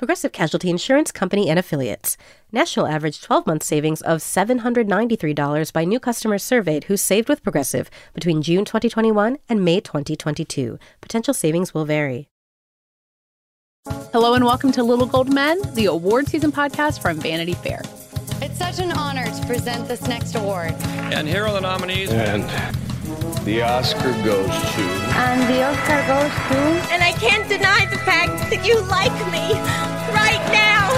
Progressive Casualty Insurance Company and Affiliates. National average 12 month savings of $793 by new customers surveyed who saved with Progressive between June 2021 and May 2022. Potential savings will vary. Hello and welcome to Little Gold Men, the award season podcast from Vanity Fair. It's such an honor to present this next award. And here are the nominees. And the Oscar goes to. And the Oscar goes to. And I can't deny the fact that you like me. Right now.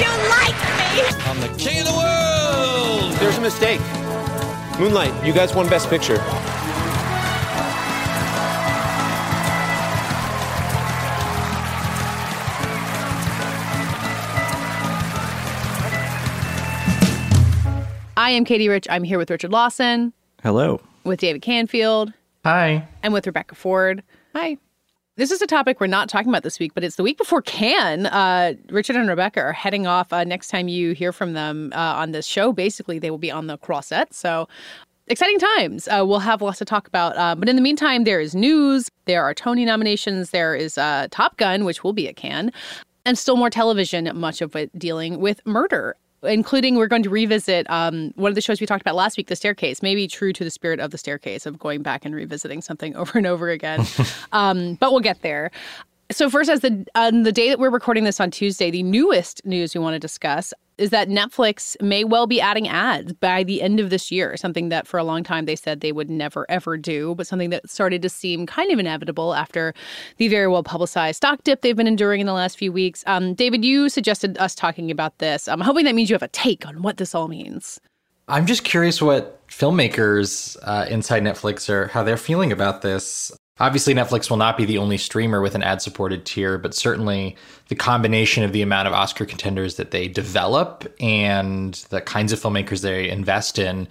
You like me. I'm the king of the world. There's a mistake. Moonlight, you guys won Best Picture. I am Katie Rich. I'm here with Richard Lawson, Hello. With David Canfield, Hi. and with Rebecca Ford. Hi. This is a topic we're not talking about this week, but it's the week before Cannes. Uh, Richard and Rebecca are heading off. Uh, next time you hear from them uh, on this show, basically, they will be on the Croisette. So exciting times. Uh, we'll have lots to talk about. Uh, but in the meantime, there is news. There are Tony nominations. There is uh, Top Gun, which will be at Cannes, and still more television, much of it dealing with murder. Including, we're going to revisit um, one of the shows we talked about last week, The Staircase. Maybe true to the spirit of The Staircase of going back and revisiting something over and over again. um, but we'll get there. So first, as the on the day that we're recording this on Tuesday, the newest news we want to discuss is that Netflix may well be adding ads by the end of this year. Something that for a long time they said they would never ever do, but something that started to seem kind of inevitable after the very well publicized stock dip they've been enduring in the last few weeks. Um, David, you suggested us talking about this. I'm hoping that means you have a take on what this all means. I'm just curious what filmmakers uh, inside Netflix are how they're feeling about this. Obviously, Netflix will not be the only streamer with an ad supported tier, but certainly the combination of the amount of Oscar contenders that they develop and the kinds of filmmakers they invest in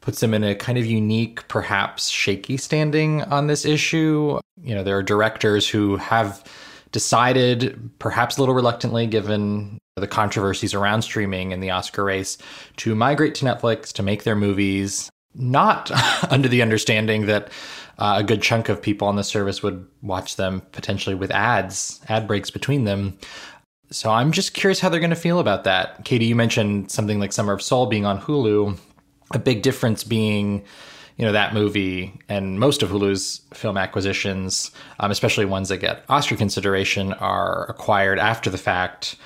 puts them in a kind of unique, perhaps shaky standing on this issue. You know, there are directors who have decided, perhaps a little reluctantly, given the controversies around streaming and the Oscar race, to migrate to Netflix to make their movies, not under the understanding that uh, a good chunk of people on the service would watch them potentially with ads, ad breaks between them. So I'm just curious how they're going to feel about that. Katie, you mentioned something like Summer of Soul being on Hulu. A big difference being, you know, that movie and most of Hulu's film acquisitions, um, especially ones that get Oscar consideration, are acquired after the fact.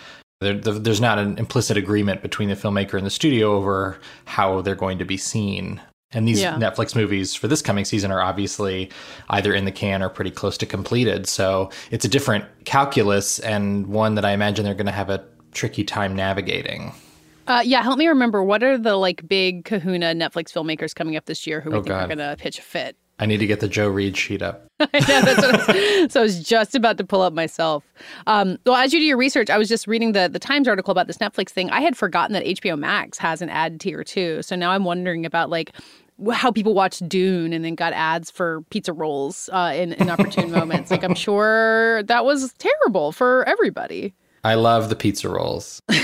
There, there's not an implicit agreement between the filmmaker and the studio over how they're going to be seen. And these Yeah. Netflix movies for this coming season are obviously either in the can or pretty close to completed. So it's a different calculus and one that I imagine they're going to have a tricky time navigating. Uh, yeah, help me remember what are the like big Kahuna Netflix filmmakers coming up this year who we Oh, think are going to pitch a fit? I need to get the Joe Reed sheet up. I know, that's what I was, so I was just about to pull up myself. Um, well, as you do your research, I was just reading the the Times article about this Netflix thing. I had forgotten that HBO Max has an ad tier too. So now I'm wondering about like how people watched Dune and then got ads for pizza rolls uh, in in opportune moments. Like I'm sure that was terrible for everybody. I love the pizza rolls. but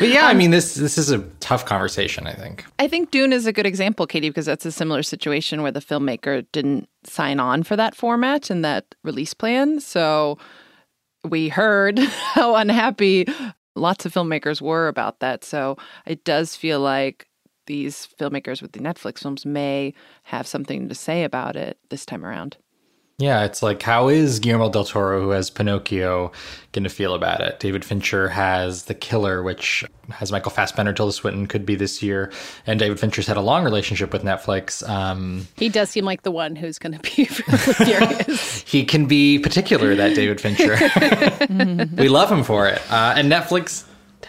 yeah, I mean this this is a tough conversation, I think. I think Dune is a good example, Katie, because that's a similar situation where the filmmaker didn't sign on for that format and that release plan. So we heard how unhappy lots of filmmakers were about that. So it does feel like these filmmakers with the Netflix films may have something to say about it this time around. Yeah, it's like how is Guillermo del Toro, who has Pinocchio, going to feel about it? David Fincher has The Killer, which has Michael Fassbender, Tilda Swinton, could be this year, and David Fincher's had a long relationship with Netflix. Um, He does seem like the one who's going to be furious. he can be particular, that David Fincher. we love him for it, uh, and Netflix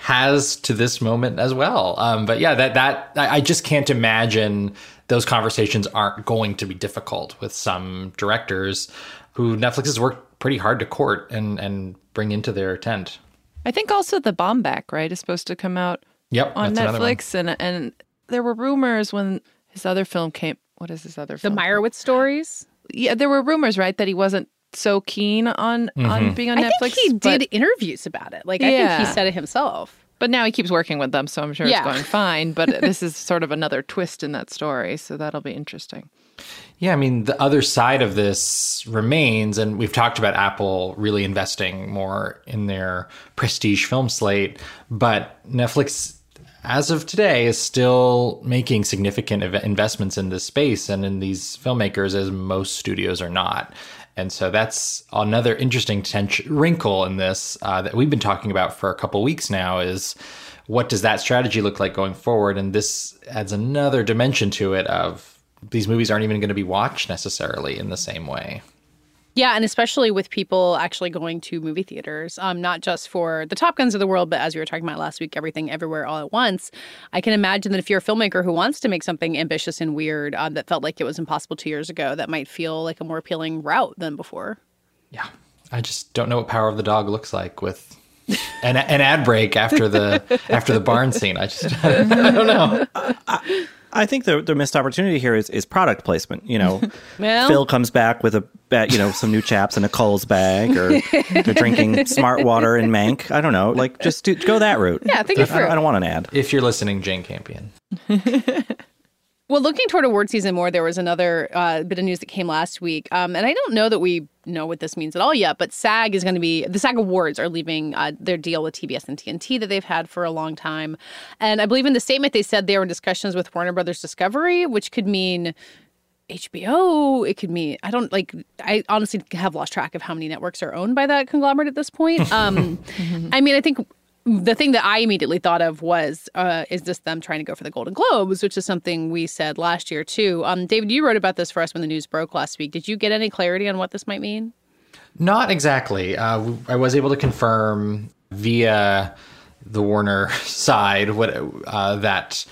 has to this moment as well. Um, but yeah, that that I I just can't imagine those conversations aren't going to be difficult with some directors who Netflix has worked pretty hard to court and and bring into their tent. I think also the Baumbach, right, is supposed to come out Yep, on that's another one. Netflix, and and there were rumors when his other film came. What is his other film? The film? Meyerowitz stories. Yeah, there were rumors, right, that he wasn't so keen on on mm-hmm. being on Netflix. I Netflix. think he but, did interviews about it. Like I think he said it himself. but now he keeps working with them, so I'm sure Yeah. it's going fine. But this is sort of another twist in that story, so that'll be interesting. Yeah, I mean, the other side of this remains, and we've talked about Apple really investing more in their prestige film slate, but Netflix, as of today, is still making significant investments in this space and in these filmmakers, as most studios are not. And so that's another interesting tension, wrinkle in this uh, that we've been talking about for a couple weeks now is what does that strategy look like going forward? And this adds another dimension to it of these movies aren't even going to be watched necessarily in the same way. Yeah, and especially with people actually going to movie theaters, um, not just for the Top Guns of the world, but as we were talking about last week, everything everywhere all at once. I can imagine that if you're a filmmaker who wants to make something ambitious and weird um, that felt like it was impossible two years ago, that might feel like a more appealing route than before. Yeah, I just don't know what Power of the Dog looks like with an, an ad break after the after the barn scene. I just I don't know. I think the the missed opportunity here is, is product placement. You know, Well- Phil comes back with a you know some new chaps in a Kohl's bag, or they're drinking smart water in Mank. I don't know, like just do, go that route. Yeah, think it I. I don't want an ad. If you're listening, Jane Campion. Well, looking toward award season more, there was another uh, bit of news that came last week, um, and I don't know that we know what this means at all yet. But SAG is going to be the SAG Awards are leaving uh, their deal with TBS and TNT that they've had for a long time, and I believe in the statement they said they were in discussions with Warner Brothers Discovery, which could mean HBO. It could mean I don't like. I honestly have lost track of how many networks are owned by that conglomerate at this point. Um, I mean, I think the thing that I immediately thought of was, uh, is this them trying to go for the Golden Globes, which is something we said last year too. Um, David, you wrote about this for us when the news broke last week. Did you get any clarity on what this might mean? Not exactly. Uh, I was able to confirm via the Warner side what uh, that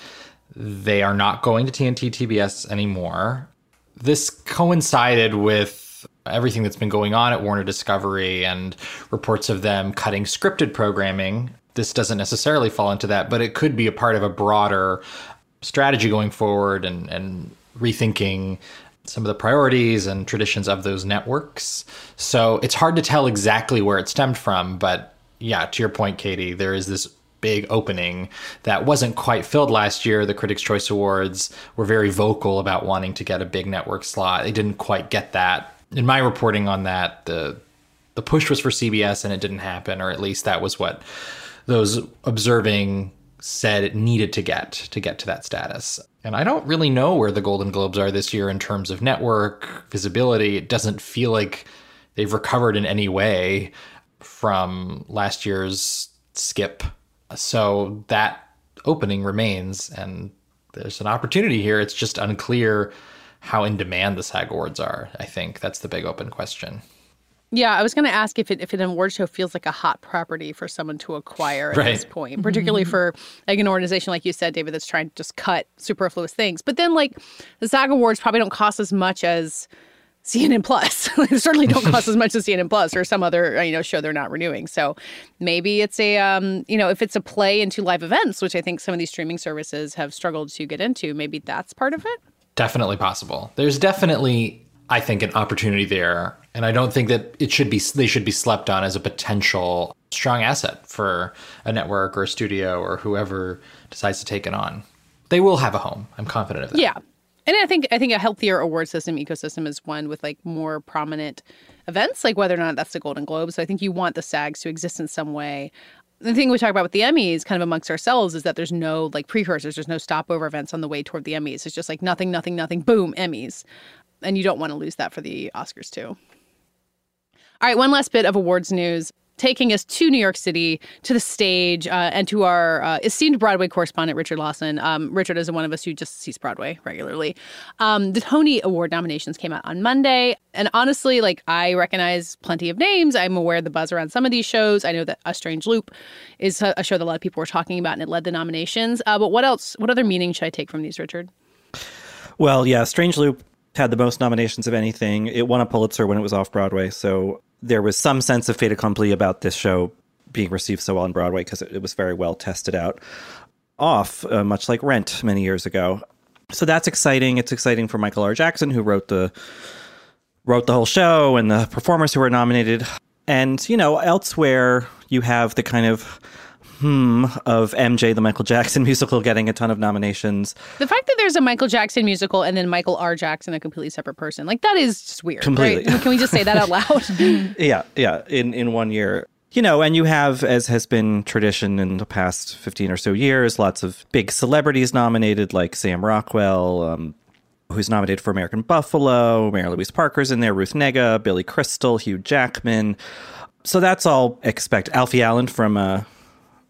they are not going to TNT TBS anymore. This coincided with everything that's been going on at Warner Discovery and reports of them cutting scripted programming. This doesn't necessarily fall into that, but it could be a part of a broader strategy going forward and, and rethinking some of the priorities and traditions of those networks. So it's hard to tell exactly where it stemmed from, but yeah, to your point, Katie, there is this big opening that wasn't quite filled last year. The Critics' Choice Awards were very vocal about wanting to get a big network slot. They didn't quite get that. In my reporting on that, the the push was for CBS and it didn't happen, or at least that was what those observing said it needed to get to get to that status. And I don't really know where the Golden Globes are this year in terms of network visibility. It doesn't feel like they've recovered in any way from last year's skip. So that opening remains and there's an opportunity here. It's just unclear how in demand the SAG awards are. I think that's the big open question. Yeah, I was going to ask if it if an award show feels like a hot property for someone to acquire at Right. this point, particularly for like an organization like you said, David, that's trying to just cut superfluous things. But then, like the SAG awards probably don't cost as much as CNN Plus. they certainly don't cost as much as CNN Plus or some other uh, you know show they're not renewing. So maybe it's a um, you know if it's a play into live events, which I think some of these streaming services have struggled to get into, maybe that's part of it. Definitely possible. There's definitely, I think, an opportunity there, and I don't think that it should be they should be slept on as a potential strong asset for a network or a studio or whoever decides to take it on. They will have a home. I'm confident of that. Yeah. And I think I think a healthier award system ecosystem is one with like more prominent events, like whether or not that's the Golden Globes. So I think you want the SAGs to exist in some way. The thing we talk about with the Emmys, kind of amongst ourselves, is that there's no like precursors, there's no stopover events on the way toward the Emmys. It's just like nothing, nothing, nothing, boom, Emmys. And you don't want to lose that for the Oscars too. All right, one last bit of awards news. Taking us to New York City, to the stage, uh, and to our uh, esteemed Broadway correspondent, Richard Lawson. Um, Richard is one of us who just sees Broadway regularly. Um, the Tony Award nominations came out on Monday. And honestly, like, I recognize plenty of names. I'm aware of the buzz around some of these shows. I know that A Strange Loop is a, show that a lot of people were talking about, and it led the nominations. Uh, but what else, what other meaning should I take from these, Richard? Well, yeah, Strange Loop had the most nominations of anything. It won a Pulitzer when it was off Broadway, so there was some sense of fait accompli about this show being received so well on Broadway because it, it was very well tested out. off, uh, much like Rent many years ago. So that's exciting. It's exciting for Michael R. Jackson, who wrote the wrote the whole show, and the performers who were nominated. And you know, elsewhere you have the kind of hmm of MJ, the Michael Jackson musical, getting a ton of nominations. The fact that there's a Michael Jackson musical and then Michael R. Jackson, a completely separate person, like that is just weird. Completely. Right? Can we just say that out loud? yeah, yeah. In in one year, you know, and you have, as has been tradition in the past 15 or so years, lots of big celebrities nominated, like Sam Rockwell, um, who's nominated for American Buffalo, Mary Louise Parker's in there, Ruth Negga, Billy Crystal, Hugh Jackman. So that's all expect. Alfie Allen from uh,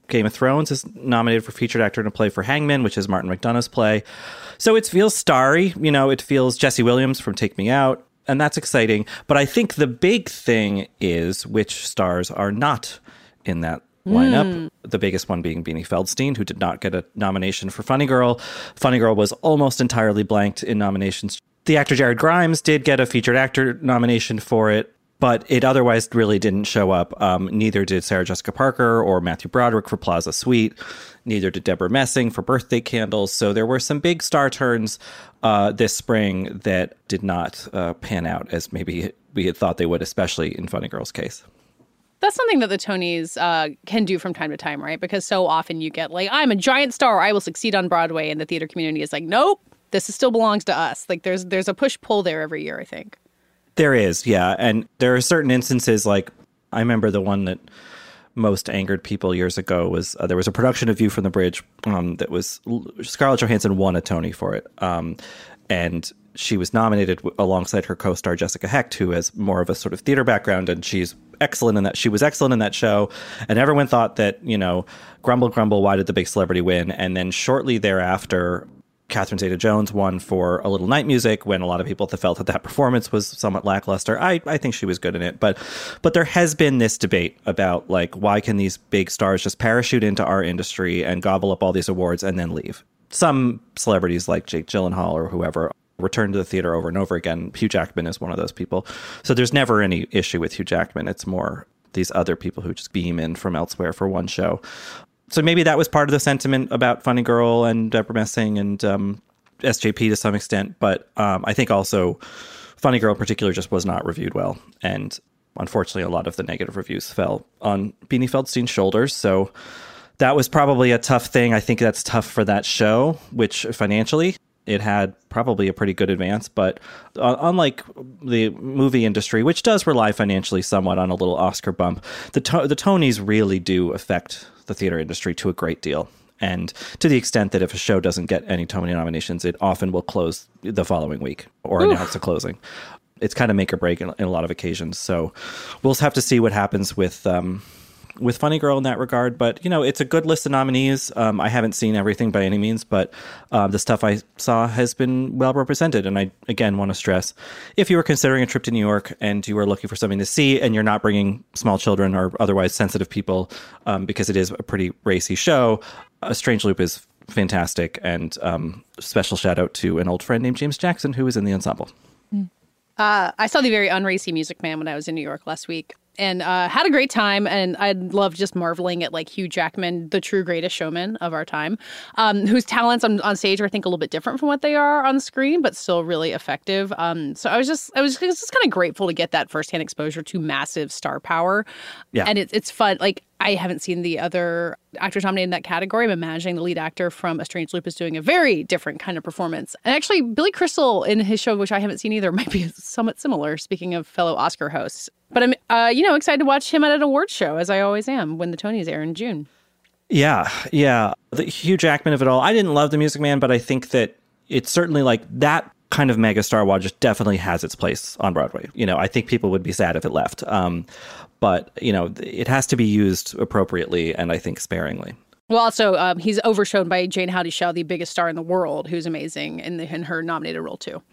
Game of Thrones is nominated for featured actor in a play for Hangman, which is Martin McDonagh's play. So it feels starry. You know, it feels Jesse Williams from Take Me Out and that's exciting. But I think the big thing is which stars are not in that lineup. Mm. The biggest one being Beanie Feldstein, who did not get a nomination for Funny Girl. Funny Girl was almost entirely blanked in nominations. The actor Jared Grimes did get a featured actor nomination for it, but it otherwise really didn't show up. Um, neither did Sarah Jessica Parker or Matthew Broderick for Plaza Suite. Neither did Debra Messing for Birthday Candles. So there were some big star turns uh, this spring that did not uh, pan out as maybe we had thought they would, especially in Funny Girl's case that's something that the Tonys uh, can do from time to time, right? Because so often you get like, I'm a giant star, I will succeed on Broadway, and the theater community is like, nope, this still belongs to us. Like there's there's a push pull there every year, I think. There is, yeah. And there are certain instances like I remember the one that most angered people years ago was uh, there was a production of View from the Bridge um, that was Scarlett Johansson won a Tony for it. Um, and she was nominated alongside her co-star Jessica Hecht, who has more of a sort of theater background, and she's excellent in that. She was excellent in that show, and everyone thought that you know, grumble, grumble, why did the big celebrity win? And then shortly thereafter, Catherine Zeta Jones won for A Little Night Music when a lot of people felt that that performance was somewhat lackluster. I, I think she was good in it, but but there has been this debate about like why can these big stars just parachute into our industry and gobble up all these awards and then leave? Some celebrities like Jake Gyllenhaal or whoever return to the theater over and over again. Hugh Jackman is one of those people. So there's never any issue with Hugh Jackman. It's more these other people who just beam in from elsewhere for one show so maybe that was part of the sentiment about Funny Girl and Debra Messing and um, SJP to some extent. But um, I think also Funny Girl in particular just was not reviewed well. And unfortunately, a lot of the negative reviews fell on Beanie Feldstein's shoulders. So that was probably a tough thing. I think that's tough for that show, which financially it had probably a pretty good advance. But uh, unlike the movie industry, which does rely financially somewhat on a little Oscar bump, the to- the Tonys really do affect the theater industry to a great deal. And to the extent that if a show doesn't get any Tony nominations, it often will close the following week or Oof. announce a closing. It's kind of make or break in, in, a lot of occasions. So we'll have to see what happens with um, with Funny Girl in that regard. But you know, it's a good list of nominees. Um, I haven't seen everything by any means, but uh, the stuff I saw has been well represented. And I again want to stress, if you were considering a trip to New York and you are looking for something to see, and you're not bringing small children or otherwise sensitive people, um, because it is a pretty racy show, A Strange Loop is fantastic. And um, special shout out to an old friend named James Jackson who was in the ensemble. Uh, I saw the very unracy Music Man when I was in New York last week and uh, had a great time. And I love just marveling at like Hugh Jackman, the true greatest showman of our time, um, whose talents on, on stage are I think a little bit different from what they are on screen, but still really effective. Um, so I was just I was just kind of grateful to get that firsthand exposure to massive star power. Yeah, and it's it's fun. Like I haven't seen the other actors nominated in that category. I'm imagining the lead actor from A Strange Loop is doing a very different kind of performance. And actually, Billy Crystal in his show, which I haven't seen either, might be somewhat similar. Speaking of fellow Oscar hosts, but I'm, uh, you know, excited to watch him at an awards show as I always am when the Tonys air in June. Yeah, yeah. The Hugh Jackman of it all. I didn't love The Music Man, but I think that it's certainly like that kind of megastar watch just definitely has its place on Broadway. You know, I think people would be sad if it left. Um, but you know, it has to be used appropriately and I think sparingly. Well, also, um, he's overshadowed by Jayne Houdyshell, the biggest star in the world, who's amazing in, the, in her nominated role too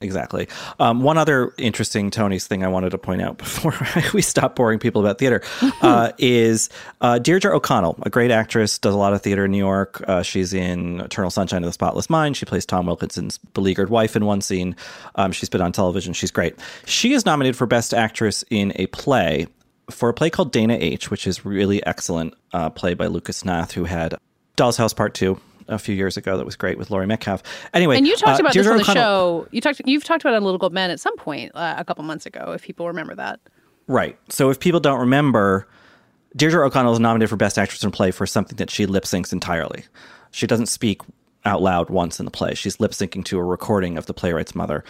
exactly. Um, one other interesting Tony's thing I wanted to point out before we stop boring people about theater uh, is uh, Deirdre O'Connell, a great actress, does a lot of theater in New York. Uh, she's in Eternal Sunshine of the Spotless Mind. She plays Tom Wilkinson's beleaguered wife in one scene. Um, she's been on television. She's great. She is nominated for Best Actress in a play for a play called Dana H., which is really excellent uh, play by Lucas Hnath, who had Doll's House Part Two a few years ago that was great with Laurie Metcalf. Anyway, and you talked uh, about Deirdre this on the O'Connell- show. You talked. You've talked about it on Little Gold Men at some point uh, a couple months ago, if people remember that. Right. So if people don't remember, Deirdre O'Connell is nominated for Best Actress in a Play for something that she lip syncs entirely. She doesn't speak out loud once in the play. She's lip syncing to a recording of the playwright's mother.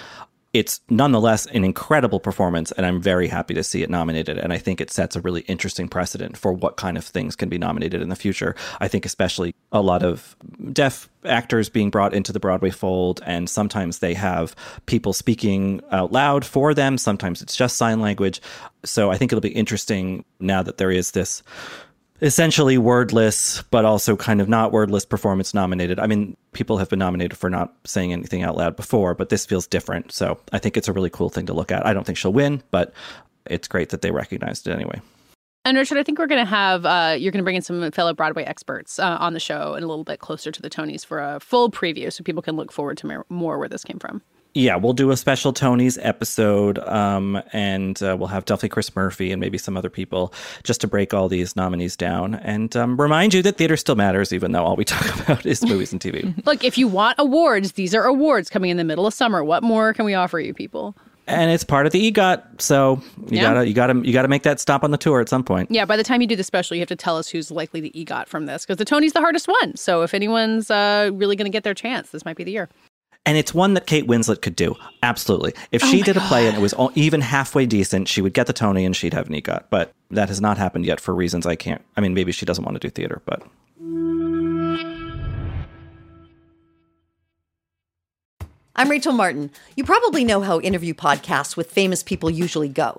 It's nonetheless an incredible performance, and I'm very happy to see it nominated. And I think it sets a really interesting precedent for what kind of things can be nominated in the future. I think, especially a lot of deaf actors being brought into the Broadway fold, and sometimes they have people speaking out loud for them, sometimes it's just sign language. So I think it'll be interesting now that there is this essentially wordless, but also kind of not wordless performance nominated. I mean, people have been nominated for not saying anything out loud before, but this feels different. So I think it's a really cool thing to look at. I don't think she'll win, but it's great that they recognized it anyway. And Richard, I think we're going to have uh, you're going to bring in some fellow Broadway experts uh, on the show and a little bit closer to the Tonys for a full preview, so people can look forward to more, more where this came from. Yeah, we'll do a special Tony's episode, um, and uh, we'll have definitely Chris Murphy and maybe some other people just to break all these nominees down and um, remind you that theater still matters, even though all we talk about is movies and TV. Look, if you want awards, these are awards coming in the middle of summer. What more can we offer you, people? and it's part of the EGOT, so you Yeah. gotta you gotta you gotta make that stop on the tour at some point. Yeah, by the time you do the special, you have to tell us who's likely the EGOT from this because the Tony's the hardest one. So if anyone's uh, really going to get their chance, this might be the year. And it's one that Kate Winslet could do. Absolutely. If Oh she did a play and it was o- even halfway decent, she would get the Tony and she'd have an EGOT. But that has not happened yet for reasons I can't. I mean, maybe she doesn't want to do theater, but I'm Rachel Martin. You probably know how interview podcasts with famous people usually go.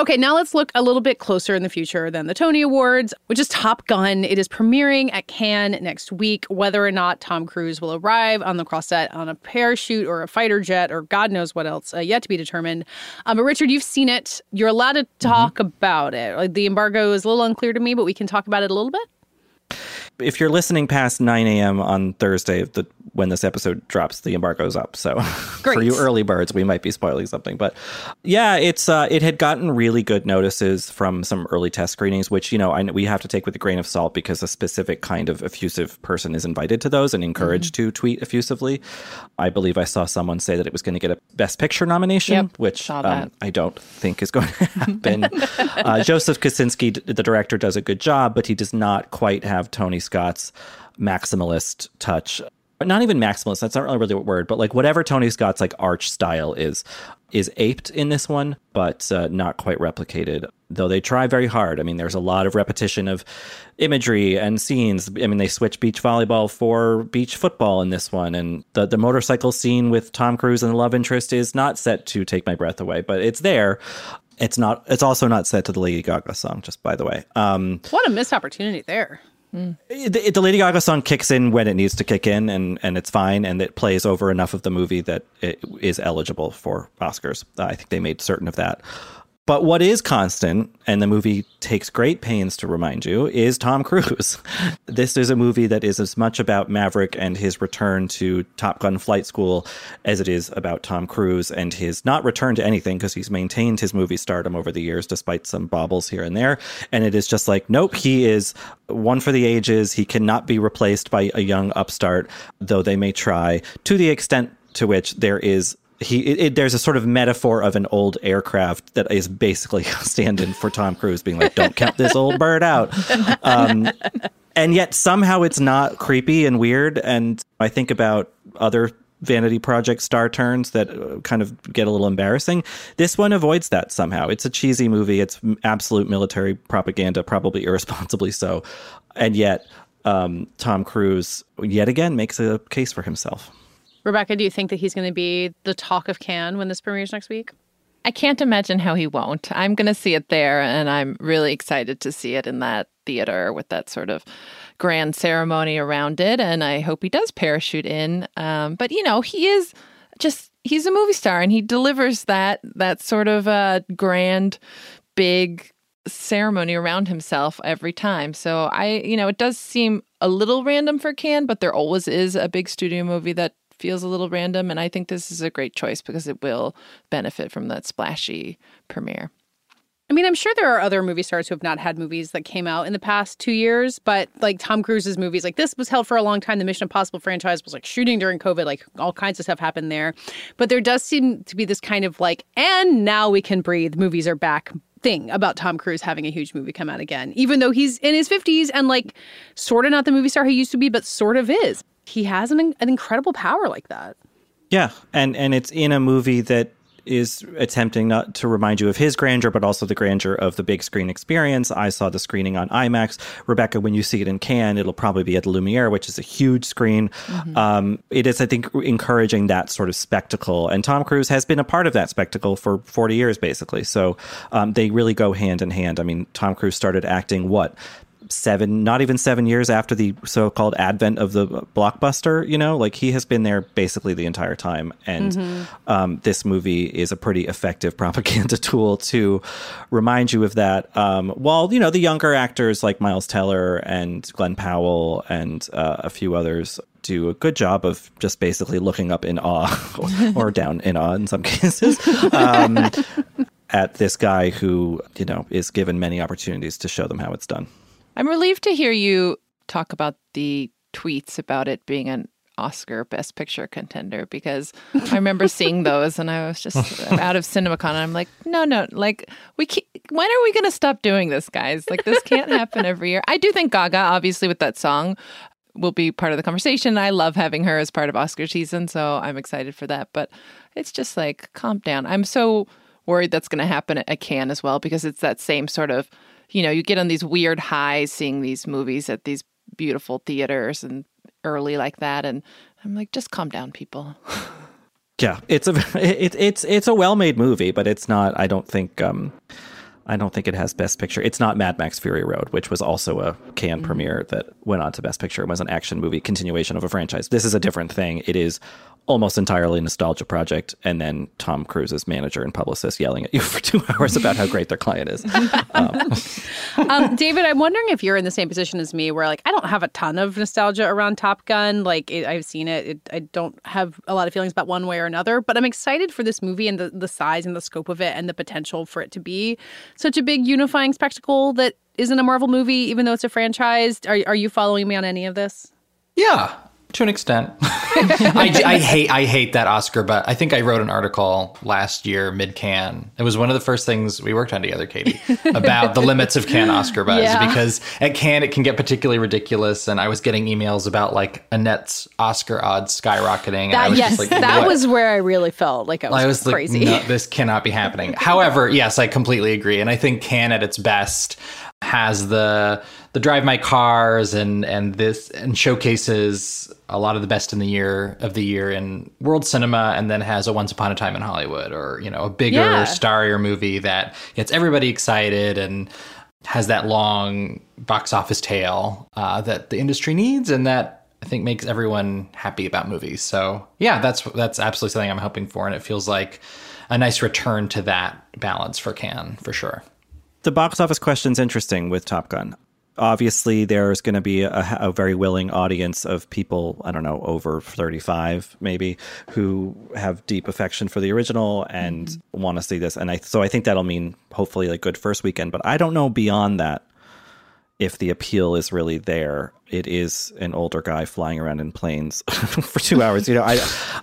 Okay, now let's look a little bit closer in the future than the Tony Awards, which is Top Gun. It is premiering at Cannes next week. Whether or not Tom Cruise will arrive on the Croisette on a parachute or a fighter jet or God knows what else, uh, yet to be determined. Um, but Richard, you've seen it. You're allowed to talk about it. Like the embargo is a little unclear to me, but we can talk about it a little bit. If you're listening past 9 a.m. on Thursday, the, when this episode drops, the embargo's up. So for you early birds, we might be spoiling something. But yeah, it's uh, it had gotten really good notices from some early test screenings, which you know I, we have to take with a grain of salt because a specific kind of effusive person is invited to those and encouraged to tweet effusively. I believe I saw someone say that it was going to get a Best Picture nomination, Yep, which um. I don't think is going to happen. uh, Joseph Kosinski, the director, does a good job, but he does not quite have Tony Scott's maximalist touch. Not even maximalist. That's not really the word, but like whatever Tony Scott's like arch style is, is aped in this one, but uh, not quite replicated. Though they try very hard. I mean, there's a lot of repetition of imagery and scenes. I mean, they switch beach volleyball for beach football in this one, and the the motorcycle scene with Tom Cruise and the love interest is not set to take my breath away, but it's there. It's not. It's also not set to the Lady Gaga song. Just by the way, um, What a missed opportunity there. Mm. the, the Lady Gaga song kicks in when it needs to kick in, and and it's fine, and it plays over enough of the movie that it is eligible for Oscars. I think they made certain of that. But what is constant, and the movie takes great pains to remind you, is Tom Cruise. this is a movie that is as much about Maverick and his return to Top Gun flight school as it is about Tom Cruise and his not return to anything because he's maintained his movie stardom over the years despite some baubles here and there. And it is just like, nope, he is one for the ages. He cannot be replaced by a young upstart, though they may try, to the extent to which there is he it, it- there's a sort of metaphor of an old aircraft that is basically stand-in for Tom Cruise being like don't count this old bird out. Um, and yet somehow it's not creepy and weird. And I think about other vanity project star turns that uh, kind of get a little embarrassing. This one avoids that somehow. It's a cheesy movie. It's absolute military propaganda probably irresponsibly so. And yet um, Tom Cruise yet again makes a case for himself Rebecca, do you think that he's going to be the talk of Cannes when this premieres next week? I can't imagine how he won't. I'm going to see it there, and I'm really excited to see it in that theater with that sort of grand ceremony around it. And I hope he does parachute in. Um, but you know, he is just he's a movie star, and he delivers that that sort of uh, grand, big ceremony around himself every time. So I, you know, it does seem a little random for Cannes, but there always is a big studio movie that feels a little random. And I think this is a great choice because it will benefit from that splashy premiere. I mean, I'm sure there are other movie stars who have not had movies that came out in the past two years, but like Tom Cruise's movies, like this was held for a long time. The Mission Impossible franchise was like shooting during COVID, like all kinds of stuff happened there. But there does seem to be this kind of like, and now we can breathe, movies are back thing about Tom Cruise having a huge movie come out again, even though he's in his 50s and like sort of not the movie star he used to be, but sort of is. He has an, an incredible power like that. Yeah, and and it's in a movie that is attempting not to remind you of his grandeur, but also the grandeur of the big screen experience. I saw the screening on IMAX. Rebecca, when you see it in Cannes, it'll probably be at the Lumiere, which is a huge screen. Mm-hmm. Um, it is, I think, encouraging that sort of spectacle. And Tom Cruise has been a part of that spectacle for 40 years, basically. So um, they really go hand in hand. I mean, Tom Cruise started acting, what, seven, not even seven years after the so called advent of the blockbuster. You know, like he has been there basically the entire time. And mm-hmm. um, this movie is a pretty effective propaganda tool to remind you of that. Um, while, you know, the younger actors like Miles Teller and Glen Powell and uh, a few others do a good job of just basically looking up in awe or, or down in awe in some cases. Um, at this guy who, you know, is given many opportunities to show them how it's done. I'm relieved to hear you talk about the tweets about it being an Oscar Best Picture contender because I remember seeing those and I was just out of CinemaCon and I'm like, no, no, like we can't, when are we going to stop doing this, guys? Like this can't happen every year. I do think Gaga, obviously, with that song, will be part of the conversation. I love having her as part of Oscar season, so I'm excited for that. But it's just like, calm down. I'm so worried that's going to happen at Cannes as well because it's that same sort of you know, you get on these weird highs seeing these movies at these beautiful theaters and early like that. And I'm like, just calm down, people. yeah, it's a it, it's it's a well made movie, but it's not. I don't think. um I don't think it has Best Picture. It's not Mad Max Fury Road, which was also a Cannes mm-hmm. premiere that went on to Best Picture. It was an action movie continuation of a franchise. This is a different thing. It is almost entirely nostalgia project, and then Tom Cruise's manager and publicist yelling at you for two hours about how great their client is. Um. um, David, I'm wondering if you're in the same position as me, where like I don't have a ton of nostalgia around Top Gun. Like it, I've seen it. it, I don't have a lot of feelings about one way or another, but I'm excited for this movie and the the size and the scope of it and the potential for it to be such a big unifying spectacle that isn't a Marvel movie, even though it's a franchise. Are are you following me on any of this? Yeah, to an extent. I, I, hate I hate that Oscar, but I think I wrote an article last year mid Cannes. It was one of the first things we worked on together, Katie, about the limits of Cannes Oscar buzz yeah. because at Cannes it can get particularly ridiculous, and I was getting emails about like Annette's Oscar odds skyrocketing. That, yes, like, that what? was where I really felt like I was, I was crazy. Like, no, this cannot be happening. However, yes, I completely agree, and I think Cannes at its best has the the drive my cars and and this and showcases a lot of the best in the year of the year in world cinema and then has a once upon a time in hollywood or you know a bigger yeah. starrier movie that gets everybody excited and has that long box office tail uh, that the industry needs and that I think makes everyone happy about movies. So yeah, that's that's absolutely something I'm hoping for, and it feels like a nice return to that balance for Cannes for sure. The box office question's interesting with Top Gun obviously there's going to be a, a, very willing audience of people i don't know over 35 maybe who have deep affection for the original and mm-hmm. want to see this and i so i think that'll mean hopefully like good first weekend but i don't know beyond that if the appeal is really there. It is an older guy flying around in planes for two hours. You know, I,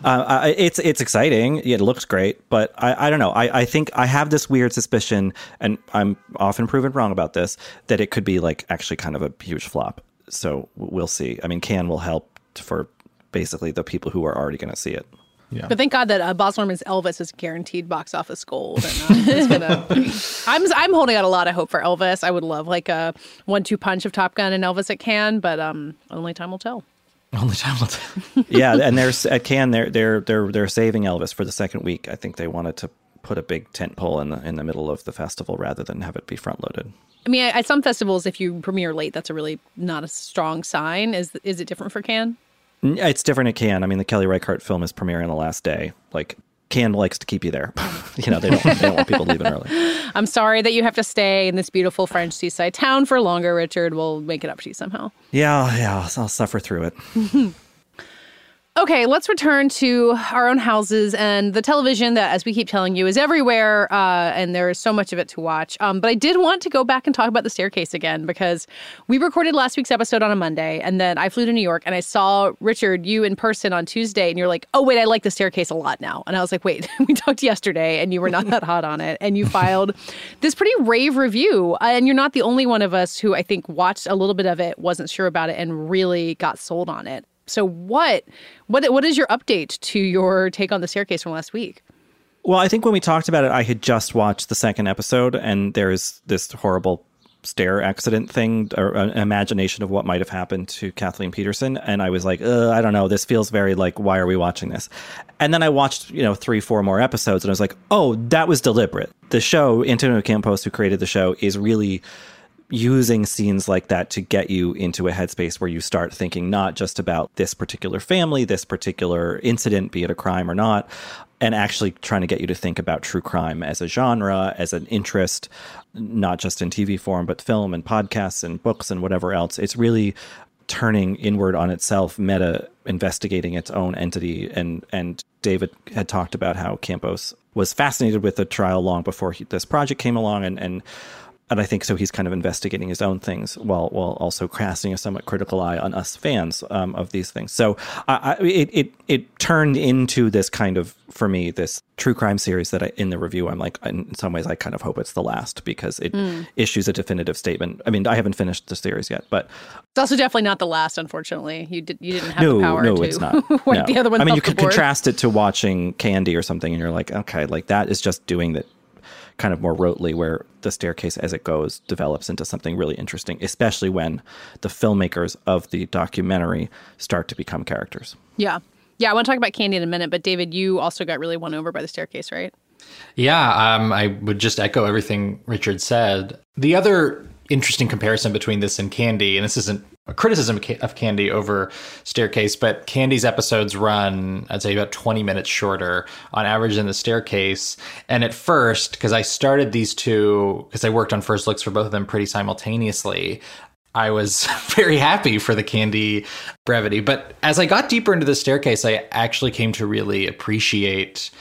uh, I, it's it's exciting. It looks great, but I, I don't know. I, I think I have this weird suspicion, and I'm often proven wrong about this, that it could be like actually kind of a huge flop. So we'll see. I mean, Cannes will help for basically the people who are already going to see it. Yeah. But thank God that uh, Baz Luhrmann's Elvis is guaranteed box office gold. And, uh, gonna, I'm I'm holding out a lot of hope for Elvis. I would love like a one-two punch of Top Gun and Elvis at Cannes, but um, only time will tell. Only time will tell. yeah, and there's at Cannes they're they're they're they're saving Elvis for the second week. I think they wanted to put a big tent pole in the in the middle of the festival rather than have it be front loaded. I mean, at some festivals, if you premiere late, that's a really not a strong sign. Is is it different for Cannes? It's different at Cannes. I mean, the Kelly Reichardt film is premiering the last day. Like Cannes likes to keep you there. you know, they don't, they don't want people leaving early. I'm sorry that you have to stay in this beautiful French seaside town for longer, Richard. We'll make it up to you somehow. Yeah, yeah, I'll, I'll suffer through it. Okay, let's return to our own houses and the television that, as we keep telling you, is everywhere, uh, and there is so much of it to watch. Um, but I did want to go back and talk about the staircase again because we recorded last week's episode on a Monday, and then I flew to New York and I saw Richard, you in person on Tuesday, and you're like, "Oh wait, I like the staircase a lot now." And I was like, "Wait, we talked yesterday, and you were not that hot on it, and you filed this pretty rave review, and you're not the only one of us who I think watched a little bit of it, wasn't sure about it, and really got sold on it." So what what what is your update to your take on the staircase from last week? Well, I think when we talked about it, I had just watched the second episode, and there's this horrible stair accident thing or an imagination of what might have happened to Kathleen Peterson. And I was like, I don't know. This feels very like, why are we watching this? And then I watched, you know, three, four more episodes and I was like, oh, that was deliberate. The show, Antonio Campos, who created the show, is really using scenes like that to get you into a headspace where you start thinking not just about this particular family, this particular incident, be it a crime or not, and actually trying to get you to think about true crime as a genre, as an interest, not just in TV form, but film and podcasts and books and whatever else. It's really turning inward on itself, meta investigating its own entity. And and David had talked about how Campos was fascinated with the trial long before he, this project came along, and and and I think so. He's kind of investigating his own things while while also casting a somewhat critical eye on us fans um, of these things. So I, I, it it it turned into this kind of for me this true crime series that I, in the review I'm like in some ways I kind of hope it's the last because it mm. issues a definitive statement. I mean I haven't finished the series yet, but it's also definitely not the last. Unfortunately, you did you didn't have no, the power no, to it's not. wipe no. the other one. I mean, you could contrast it to watching Candy or something, and you're like, okay, like that is just doing that kind of more rotely where the staircase as it goes develops into something really interesting especially when the filmmakers of the documentary start to become characters. Yeah. Yeah i want to talk about candy in a minute but david you also got really won over by the staircase right? Yeah um, i would just echo everything richard said. The other interesting comparison between this and candy and this isn't a criticism of Candy over Staircase, but Candy's episodes run, I'd say, about 20 minutes shorter on average than the Staircase. And at first, because I started these two, because I worked on first looks for both of them pretty simultaneously, I was very happy for the Candy brevity. But as I got deeper into the Staircase, I actually came to really appreciate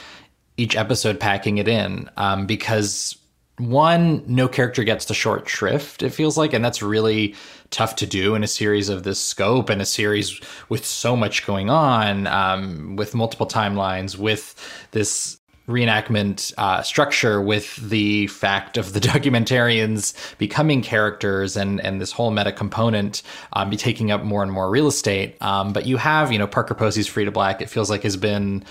each episode packing it in um, because one, no character gets the short shrift, it feels like, and that's really tough to do in a series of this scope and a series with so much going on, um, with multiple timelines, with this reenactment uh, structure, with the fact of the documentarians becoming characters and and this whole meta component um, be taking up more and more real estate. Um, but you have, you know, Parker Posey's Freda Black. It feels like has been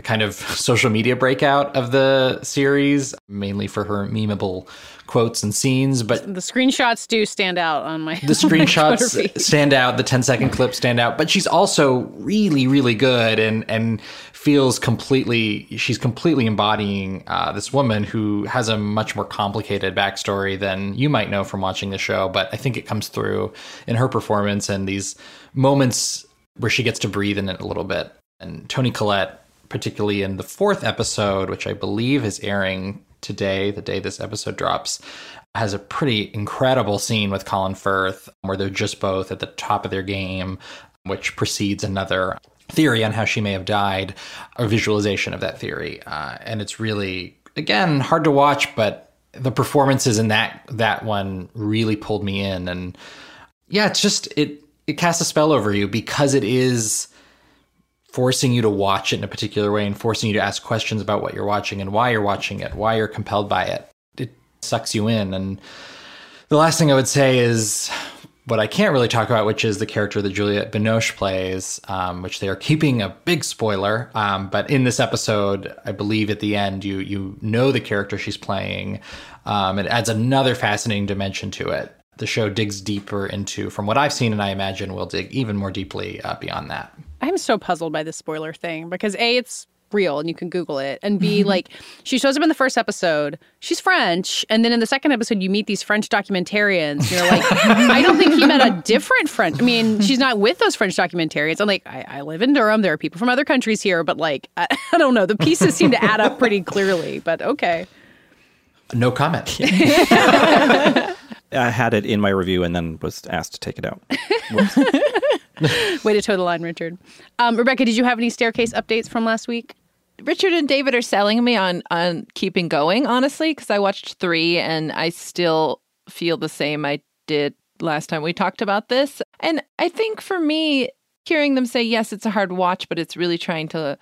the kind of social media breakout of the series, mainly for her memeable quotes and scenes. But the screenshots do stand out on my the screenshots my stand out. The 10 second clips stand out. But she's also really, really good and and feels completely. She's completely embodying uh, this woman who has a much more complicated backstory than you might know from watching the show. But I think it comes through in her performance and these moments where she gets to breathe in it a little bit. And Toni Collette particularly in the fourth episode, which I believe is airing today, the day this episode drops, has a pretty incredible scene with Colin Firth where they're just both at the top of their game, which precedes another theory on how she may have died, a visualization of that theory. Uh, and it's really, again, hard to watch, but the performances in that that one really pulled me in. And yeah, it's just it it casts a spell over you because it is forcing you to watch it in a particular way and forcing you to ask questions about what you're watching and why you're watching it, why you're compelled by it. It sucks you in. And the last thing I would say is what I can't really talk about, which is the character that Juliette Binoche plays, um, which they are keeping a big spoiler. Um, but in this episode, I believe at the end, you you know the character she's playing. Um, it adds another fascinating dimension to it. The show digs deeper into, from what I've seen, and I imagine will dig even more deeply uh, beyond that. I'm so puzzled by the spoiler thing because A, it's real and you can Google it. And B, like, she shows up in the first episode. She's French. And then in the second episode, you meet these French documentarians. You're like, I don't think he met a different French. I mean, she's not with those French documentarians. I'm like, I, I live in Durham. There are people from other countries here. But like, I, I don't know. The pieces seem to add up pretty clearly. But okay. No comment. I had it in my review and then was asked to take it out. Way to toe the line, Richard. Um, Rebecca, did you have any staircase updates from last week? Richard and David are selling me on on keeping going, honestly, because I watched three and I still feel the same I did last time we talked about this. And I think for me, hearing them say, yes, it's a hard watch, but it's really trying to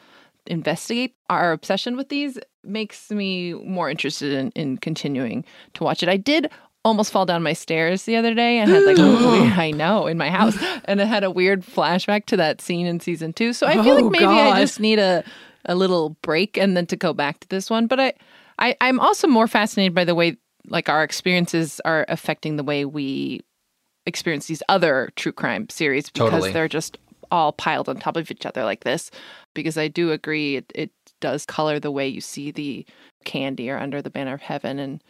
investigate our obsession with these makes me more interested in, in continuing to watch it. I did almost fall down my stairs the other day and had like I know in my house and it had a weird flashback to that scene in season 2. So I feel Oh, like maybe God. I just need a a little break and then to go back to this one, but I I I'm also more fascinated by the way like our experiences are affecting the way we experience these other true crime series because Totally. they're just all piled on top of each other like this because I do agree it, it does color the way you see the candy or under the banner of heaven and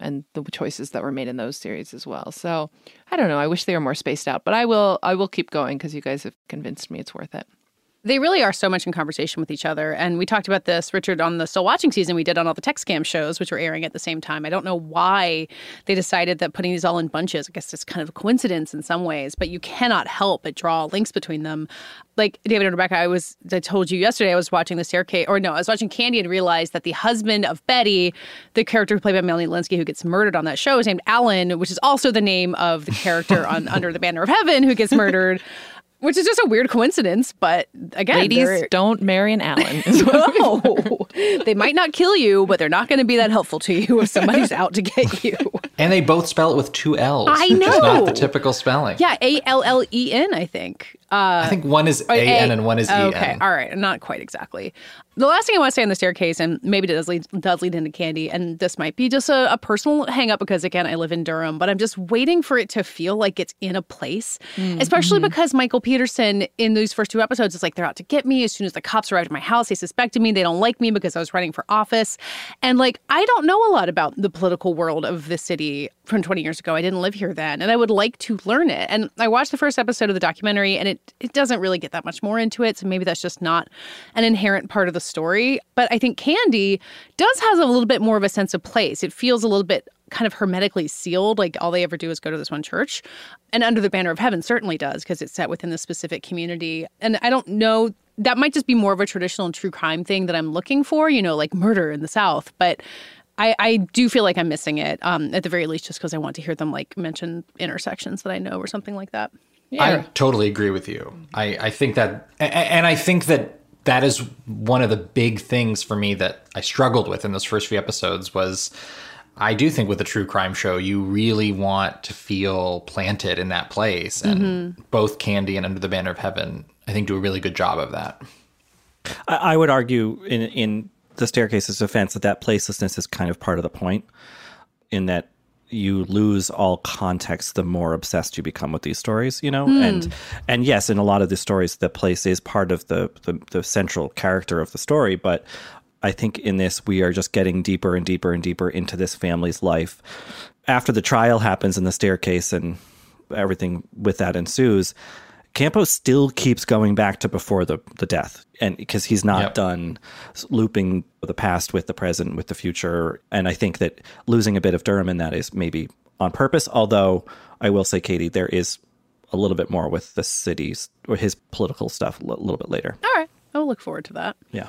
and the choices that were made in those series as well. So I don't know. I wish they were more spaced out, but I will I will keep going because you guys have convinced me it's worth it. They really are so much in conversation with each other. And we talked about this, Richard, on the Still Watching season we did on all the tech scam shows, which were airing at the same time. I don't know why they decided that putting these all in bunches, I guess it's kind of a coincidence in some ways, but you cannot help but draw links between them. Like David and Rebecca, I was, I told you yesterday, I was watching the staircase, or no, I was watching Candy and realized that the husband of Betty, the character played by Melanie Lynskey, who gets murdered on that show, is named Alan, which is also the name of the character on Under the Banner of Heaven who gets murdered. Which is just a weird coincidence, but again, Ladies, they're- don't marry an Allen. no, they might not kill you, but they're not going to be that helpful to you if somebody's out to get you. And they both spell it with two L's. I Which is not the typical spelling. Yeah, A L L E N, I think. Uh, I think one is A N and one is E N. Okay, all right, not quite exactly. The last thing I want to say on the staircase, and maybe it does lead, does lead into Candy, and this might be just a, a personal hang up because, again, I live in Durham, but I'm just waiting for it to feel like it's in a place, especially because Michael Peterson in those first two episodes is like, they're out to get me. As soon as the cops arrived at my house, they suspected me. They don't like me because I was running for office. And like, I don't know a lot about the political world of this city from 20 years ago. I didn't live here then, and I would like to learn it. And I watched the first episode of the documentary, and it, it doesn't really get that much more into it. So maybe that's just not an inherent part of the story. But I think Candy does has a little bit more of a sense of place. It feels a little bit kind of hermetically sealed. Like all they ever do is go to this one church. And Under the Banner of Heaven certainly does because it's set within the specific community. And I don't know, that might just be more of a traditional true crime thing that I'm looking for, you know, like murder in the South. But I, I do feel like I'm missing it, um, at the very least, just because I want to hear them like mention intersections that I know or something like that. I totally agree with you. I, I think that, a- a- and I think that that is one of the big things for me that I struggled with in those first few episodes was I do think with a true crime show, you really want to feel planted in that place. And both Candy and Under the Banner of Heaven, I think, do a really good job of that. I, I would argue in in the staircase's defense that that placelessness is kind of part of the point, in that you lose all context the more obsessed you become with these stories. You know, hmm. and and yes, in a lot of the stories, the place is part of the, the the central character of the story, but. I think in this, we are just getting deeper and deeper and deeper into this family's life. After the trial happens in the staircase and everything with that ensues, Campos still keeps going back to before the, the death, and because he's not Yep. done looping the past with the present, with the future. And I think that losing a bit of Durham in that is maybe on purpose. Although I will say, Katie, there is a little bit more with the cities or his political stuff a little bit later. All right. I'll look forward to that. Yeah.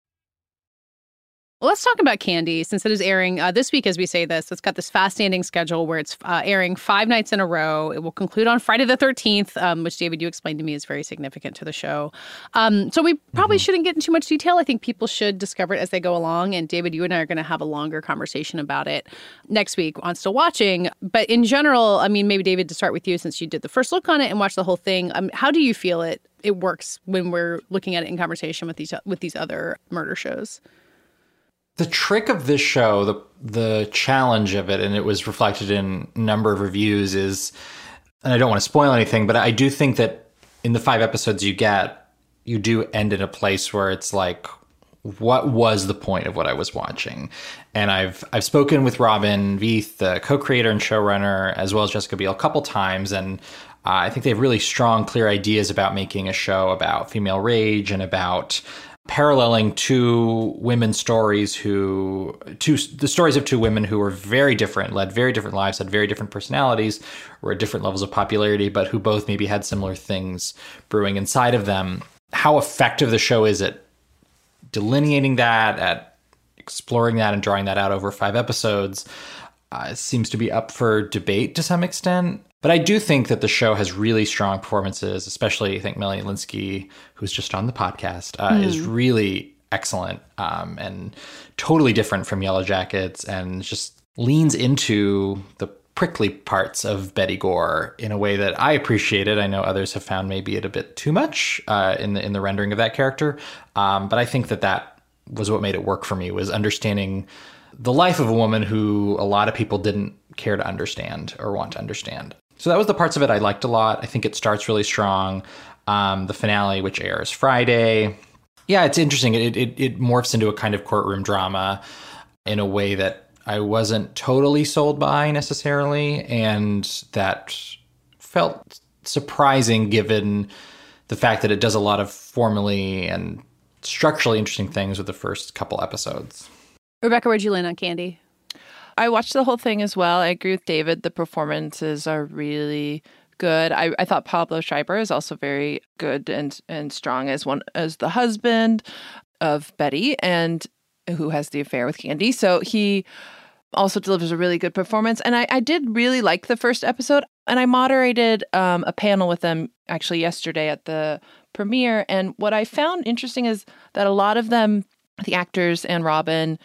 Well, let's talk about Candy since it is airing uh, this week as we say this. It's got this fascinating schedule where it's uh, airing five nights in a row. It will conclude on Friday the 13th, um, which David, you explained to me is very significant to the show. Um, so we probably Mm-hmm. shouldn't get into too much detail. I think people should discover it as they go along. And David, you and I are going to have a longer conversation about it next week on Still Watching. But in general, I mean, maybe David, to start with you since you did the first look on it and watched the whole thing, um, how do you feel it it works when we're looking at it in conversation with these with these other murder shows? The trick of this show, the the challenge of it, and it was reflected in a number of reviews, is, and I don't want to spoil anything, but I do think that in the five episodes you get, you do end in a place where it's like, what was the point of what I was watching? And I've I've spoken with Robin Veith, the co-creator and showrunner, as well as Jessica Biel, a couple times, and uh, I think they have really strong, clear ideas about making a show about female rage and about paralleling two women's stories who two the stories of two women who were very different led very different lives had very different personalities were at different levels of popularity but who both maybe had similar things brewing inside of them how effective the show is at delineating that at exploring that and drawing that out over five episodes uh, seems to be up for debate to some extent. But I do think that the show has really strong performances, especially I think Melanie Lynskey, who's just on the podcast, uh, Mm. is really excellent um, and totally different from Yellow Jackets and just leans into the prickly parts of Betty Gore in a way that I appreciate it. I know others have found maybe it a bit too much uh, in the in the rendering of that character, um, but I think that that was what made it work for me was understanding the life of a woman who a lot of people didn't care to understand or want to understand. So that was the parts of it I liked a lot. I think it starts really strong. Um, the finale, which airs Friday, yeah, it's interesting. It, it it morphs into a kind of courtroom drama in a way that I wasn't totally sold by necessarily, and that felt surprising given the fact that it does a lot of formally and structurally interesting things with the first couple episodes. Rebecca, where'd you land on Candy? I watched the whole thing as well. I agree with David. The performances are really good. I, I thought Pablo Schreiber is also very good and and strong as one as the husband of Betty and who has the affair with Candy. So he also delivers a really good performance. And I, I did really like the first episode. And I moderated um, a panel with them actually yesterday at the premiere. And what I found interesting is that a lot of them, the actors and Robin,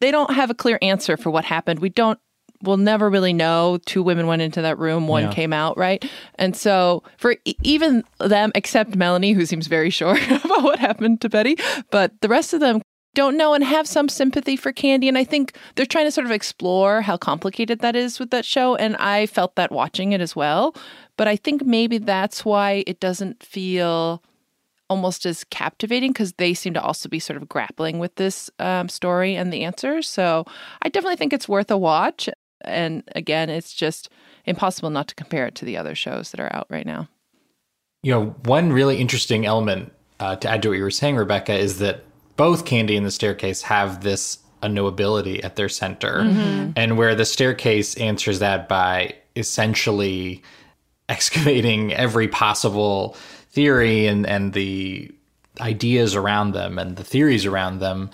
they don't have a clear answer for what happened. We don't we'll never really know. Two women went into that room, one Yeah. came out, right? And so for e- even them, except Melanie, who seems very sure about what happened to Betty, but the rest of them don't know and have some sympathy for Candy. And I think they're trying to sort of explore how complicated that is with that show. And I felt that watching it as well. But I think maybe that's why it doesn't feel almost as captivating because they seem to also be sort of grappling with this um, story and the answers. So I definitely think it's worth a watch. And again, it's just impossible not to compare it to the other shows that are out right now. You know, one really interesting element uh, to add to what you were saying, Rebecca, is that both Candy and the Staircase have this unknowability at their center, Mhm. and where the Staircase answers that by essentially excavating every possible theory and and the ideas around them and the theories around them.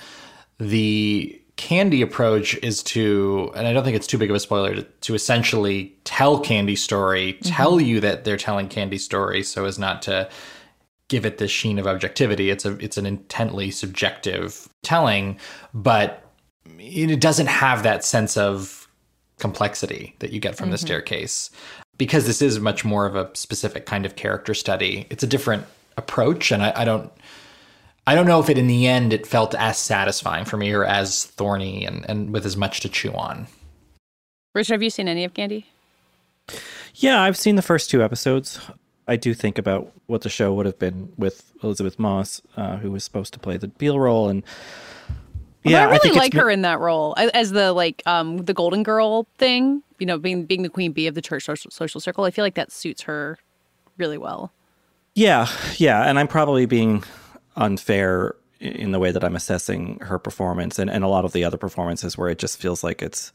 The Candy approach is to, and I don't think it's too big of a spoiler, to, to essentially tell Candy's story, tell you that they're telling Candy's story, so as not to give it this sheen of objectivity. It's a it's an intently subjective telling, but it doesn't have that sense of complexity that you get from the Mhm. staircase because this is much more of a specific kind of character study. It's a different approach, and I, I don't. I don't know if it in the end it felt as satisfying for me or as thorny and, and with as much to chew on. Richard, have you seen any of Candy? Yeah, I've seen the first two episodes. I do think about what the show would have been with Elisabeth Moss, uh, who was supposed to play the Biel role, and Yeah, I really it's like her in that role as the like um the golden girl thing. You know, being being the queen bee of the church social, social circle. I feel like that suits her really well. Yeah, yeah, and I'm probably being unfair in the way that I'm assessing her performance and, and a lot of the other performances where it just feels like it's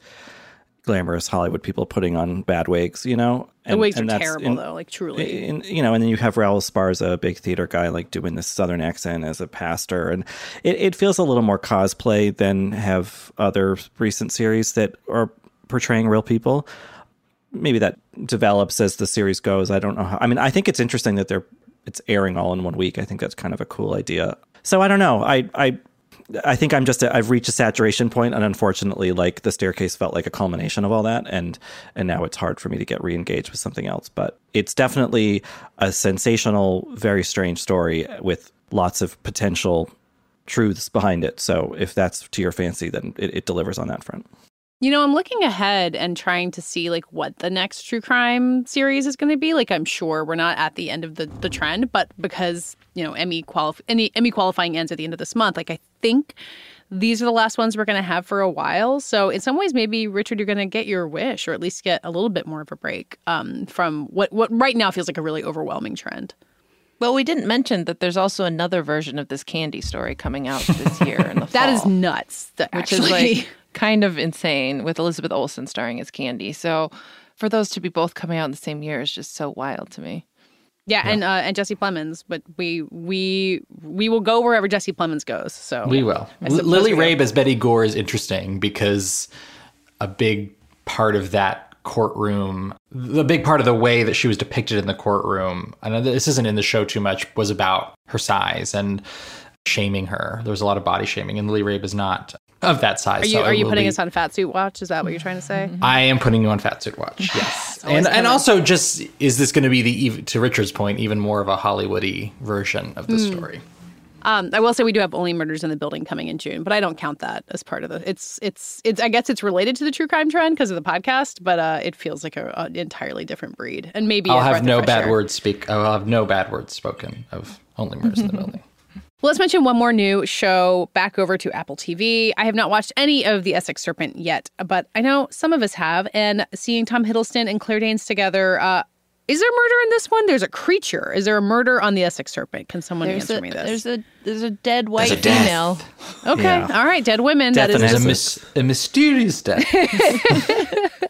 glamorous Hollywood people putting on bad wigs, you know. The wigs are that's terrible in- though, like truly. in, you know, and then you have Raul Esparza, a big theater guy, like doing this southern accent as a pastor, and it, it feels a little more cosplay than have other recent series that are portraying real people. Maybe that develops as the series goes. I don't know how. I mean, I think it's interesting that they're it's airing all in one week. I think that's kind of a cool idea. So I don't know. I I I think I'm just i I've reached a saturation point, and unfortunately, like the staircase felt like a culmination of all that, and and now it's hard for me to get reengaged with something else. But it's definitely a sensational, very strange story with lots of potential truths behind it. So if that's to your fancy, then it, it delivers on that front. You know, I'm looking ahead and trying to see like what the next true crime series is going to be. Like, I'm sure we're not at the end of the, the trend, but because you know Emmy qualif- any Emmy qualifying ends at the end of this month, like I think these are the last ones we're going to have for a while. So in some ways, maybe Richard, you're going to get your wish, or at least get a little bit more of a break um, from what what right now feels like a really overwhelming trend. Well, we didn't mention that there's also another version of this candy story coming out this year in the fall. That is nuts. That which actually. is like kind of insane with Elizabeth Olsen starring as Candy. So for those to be both coming out in the same year is just so wild to me. Yeah, and uh, and Jesse Plemons, but we we we will go wherever Jesse Plemons goes. So We will. I L- suppose Lily we. Rabe as Betty Gore is interesting because a big part of that courtroom, the big part of the way that she was depicted in the courtroom, I know this isn't in the show too much, was about her size and shaming her. There was a lot of body shaming, and Lily Rabe is not of that size. Are you so are you putting be- us on fat suit watch? Is that what you're trying to say? I am putting you on Fat Suit Watch. Yes, and and coming. also just is this going to be the to Richard's point even more of a Hollywoody version of the Hmm. story? Um, I will say we do have only murders in the building coming in June, but I don't count that as part of the. It's it's it's. I guess it's related to the true crime trend because of the podcast, but uh, it feels like a, an entirely different breed, and maybe I'll have no bad air. words speak. I'll have no bad words spoken of only murders in the building. Well, let's mention one more new show back over to Apple TV. I have not watched any of The Essex Serpent yet, but I know some of us have. And seeing Tom Hiddleston and Claire Danes together, uh, is there murder in this one? There's a creature. Is there a murder on The Essex Serpent? Can someone There's answer a, me this? there's a there's a dead white a female. okay, Yeah. all right, dead women. Death that and is a, mys- a mysterious death.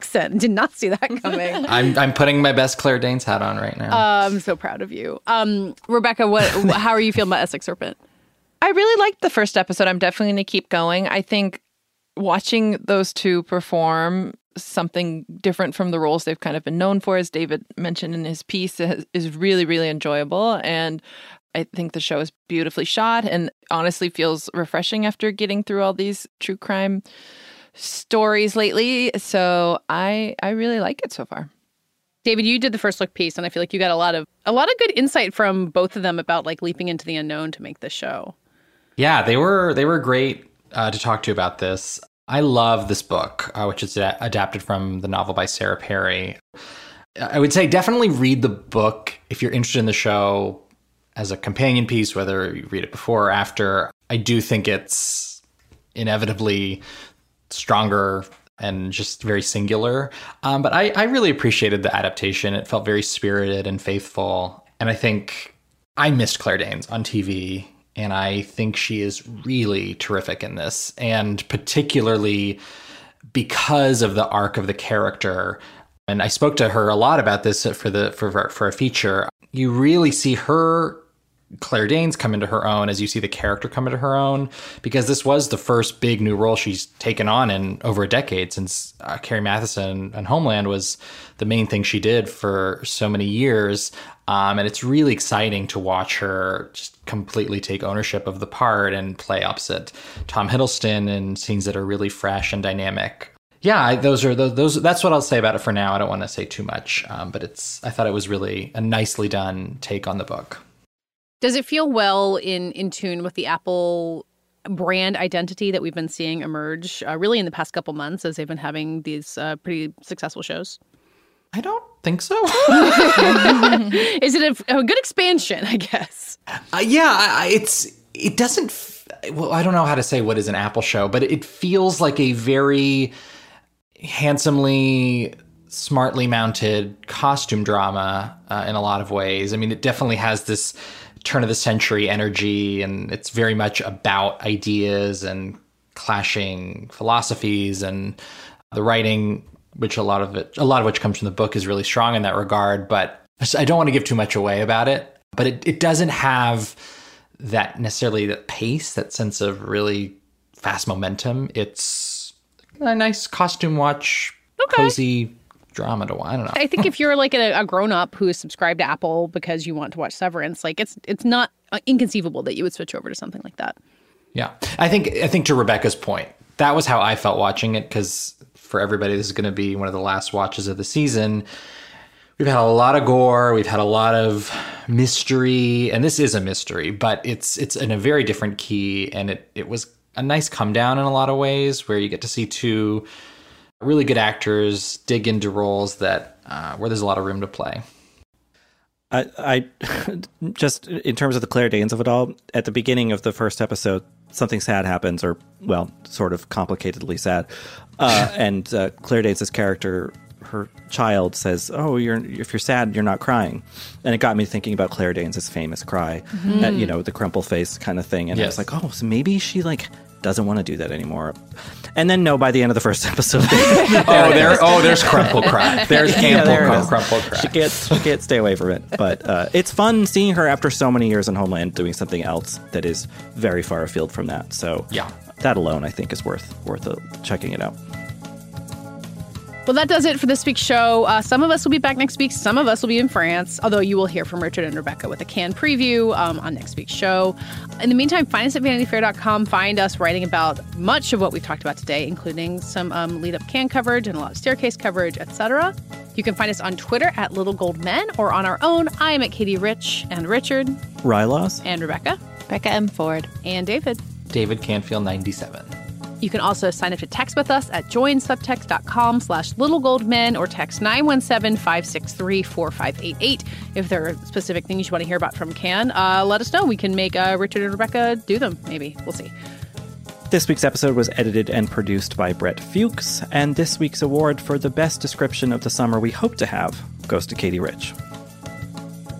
an accent. Did not see that coming. I'm I'm putting my best Claire Danes hat on right now. Uh, I'm so proud of you, um, Rebecca. What? how are you feeling about Essex Serpent? I really liked the first episode. I'm definitely going to keep going. I think watching those two perform something different from the roles they've kind of been known for, as David mentioned in his piece, is is really, really enjoyable. And I think the show is beautifully shot and honestly feels refreshing after getting through all these true crime stories lately. So I I really like it so far. David, you did the first look piece, and I feel like you got a lot of a lot of good insight from both of them about like leaping into the unknown to make this show. Yeah, they were they were great uh, to talk to about this. I love this book, uh, which is a- adapted from the novel by Sarah Perry. I would say definitely read the book if you're interested in the show as a companion piece, whether you read it before or after. I do think it's inevitably stronger and just very singular. Um, but I, I really appreciated the adaptation. It felt very spirited and faithful. And I think I missed Claire Danes on TV. And I think she is really terrific in this. And particularly because of the arc of the character. And I spoke to her a lot about this for the for for a feature. You really see her Claire Danes come into her own as you see the character come into her own because this was the first big new role she's taken on in over a decade since uh, Carrie Mathison and Homeland was the main thing she did for so many years. Um, and it's really exciting to watch her just completely take ownership of the part and play opposite Tom Hiddleston in scenes that are really fresh and dynamic. Yeah, those are those, those. That's what I'll say about it for now. I don't want to say too much, um, but it's. I thought it was really a nicely done take on the book. Does it feel well in in tune with the Apple brand identity that we've been seeing emerge uh, really in the past couple months as they've been having these uh, pretty successful shows? I don't think so. Is it a, a good expansion? I guess. Uh, yeah, I, it's it doesn't. f- well, I don't know how to say what is an Apple show, but it feels like a very handsomely, smartly mounted costume drama uh, in a lot of ways. I mean, it definitely has this turn of the century energy, and it's very much about ideas and clashing philosophies and the writing which a lot of it a lot of which comes from the book is really strong in that regard but i don't want to give too much away about it but it, it doesn't have that necessarily that pace that sense of really fast momentum it's a nice costume watch okay. cozy drama to i don't know i think if you're like a, a grown-up who is subscribed to apple because you want to watch severance like it's it's not uh, inconceivable that you would switch over to something like that yeah. I think I think to Rebecca's point, that was how I felt watching it cuz for everybody this is going to be one of the last watches of the season. We've had a lot of gore, we've had a lot of mystery, and this is a mystery, but it's it's in a very different key and it it was a nice come down in a lot of ways where you get to see two really good actors dig into roles that uh, where there's a lot of room to play. I, I just in terms of the Claire Danes of it all, at the beginning of the first episode, something sad happens, or well, sort of complicatedly sad. Uh, and uh, Claire Danes' character, her child says, "Oh, you're if you're sad, you're not crying," and it got me thinking about Claire Danes' famous cry, mm-hmm. uh, you know, the crumple face kind of thing. And yes. I was like, "Oh, so maybe she like doesn't want to do that anymore." And then no, by the end of the first episode, oh, there, oh, there's crumple cry. There's ample yeah, there crumple cry. She can't, she can't stay away from it. But uh, it's fun seeing her after so many years in Homeland doing something else that is very far afield from that. So yeah, that alone I think is worth worth uh, checking it out. Well, that does it for this week's show. Uh, some of us will be back next week. Some of us will be in France, although you will hear from Richard and Rebecca with a Cannes preview um, on next week's show. In the meantime, find us at vanityfair.com. Find us writing about much of what we've talked about today, including some um, lead up Cannes coverage and a lot of staircase coverage, etc. You can find us on Twitter at Little Gold Men or on our own. I am at Katie Rich and Richard. Rylos. And Rebecca. Becca M. Ford. And David. David Canfield 97. You can also sign up to text with us at joinsubtext.com slash littlegoldmen or text 917-563-4588. If there are specific things you want to hear about from Cannes, uh, let us know. We can make uh, Richard and Rebecca do them, maybe. We'll see. This week's episode was edited and produced by Brett Fuchs, and this week's award for the best description of the summer we hope to have goes to Katie Rich.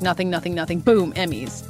Nothing, nothing, nothing. Boom, Emmys.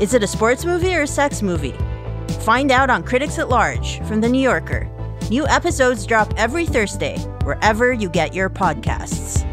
Is it a sports movie or a sex movie? Find out on Critics at Large from The New Yorker. New episodes drop every Thursday, wherever you get your podcasts.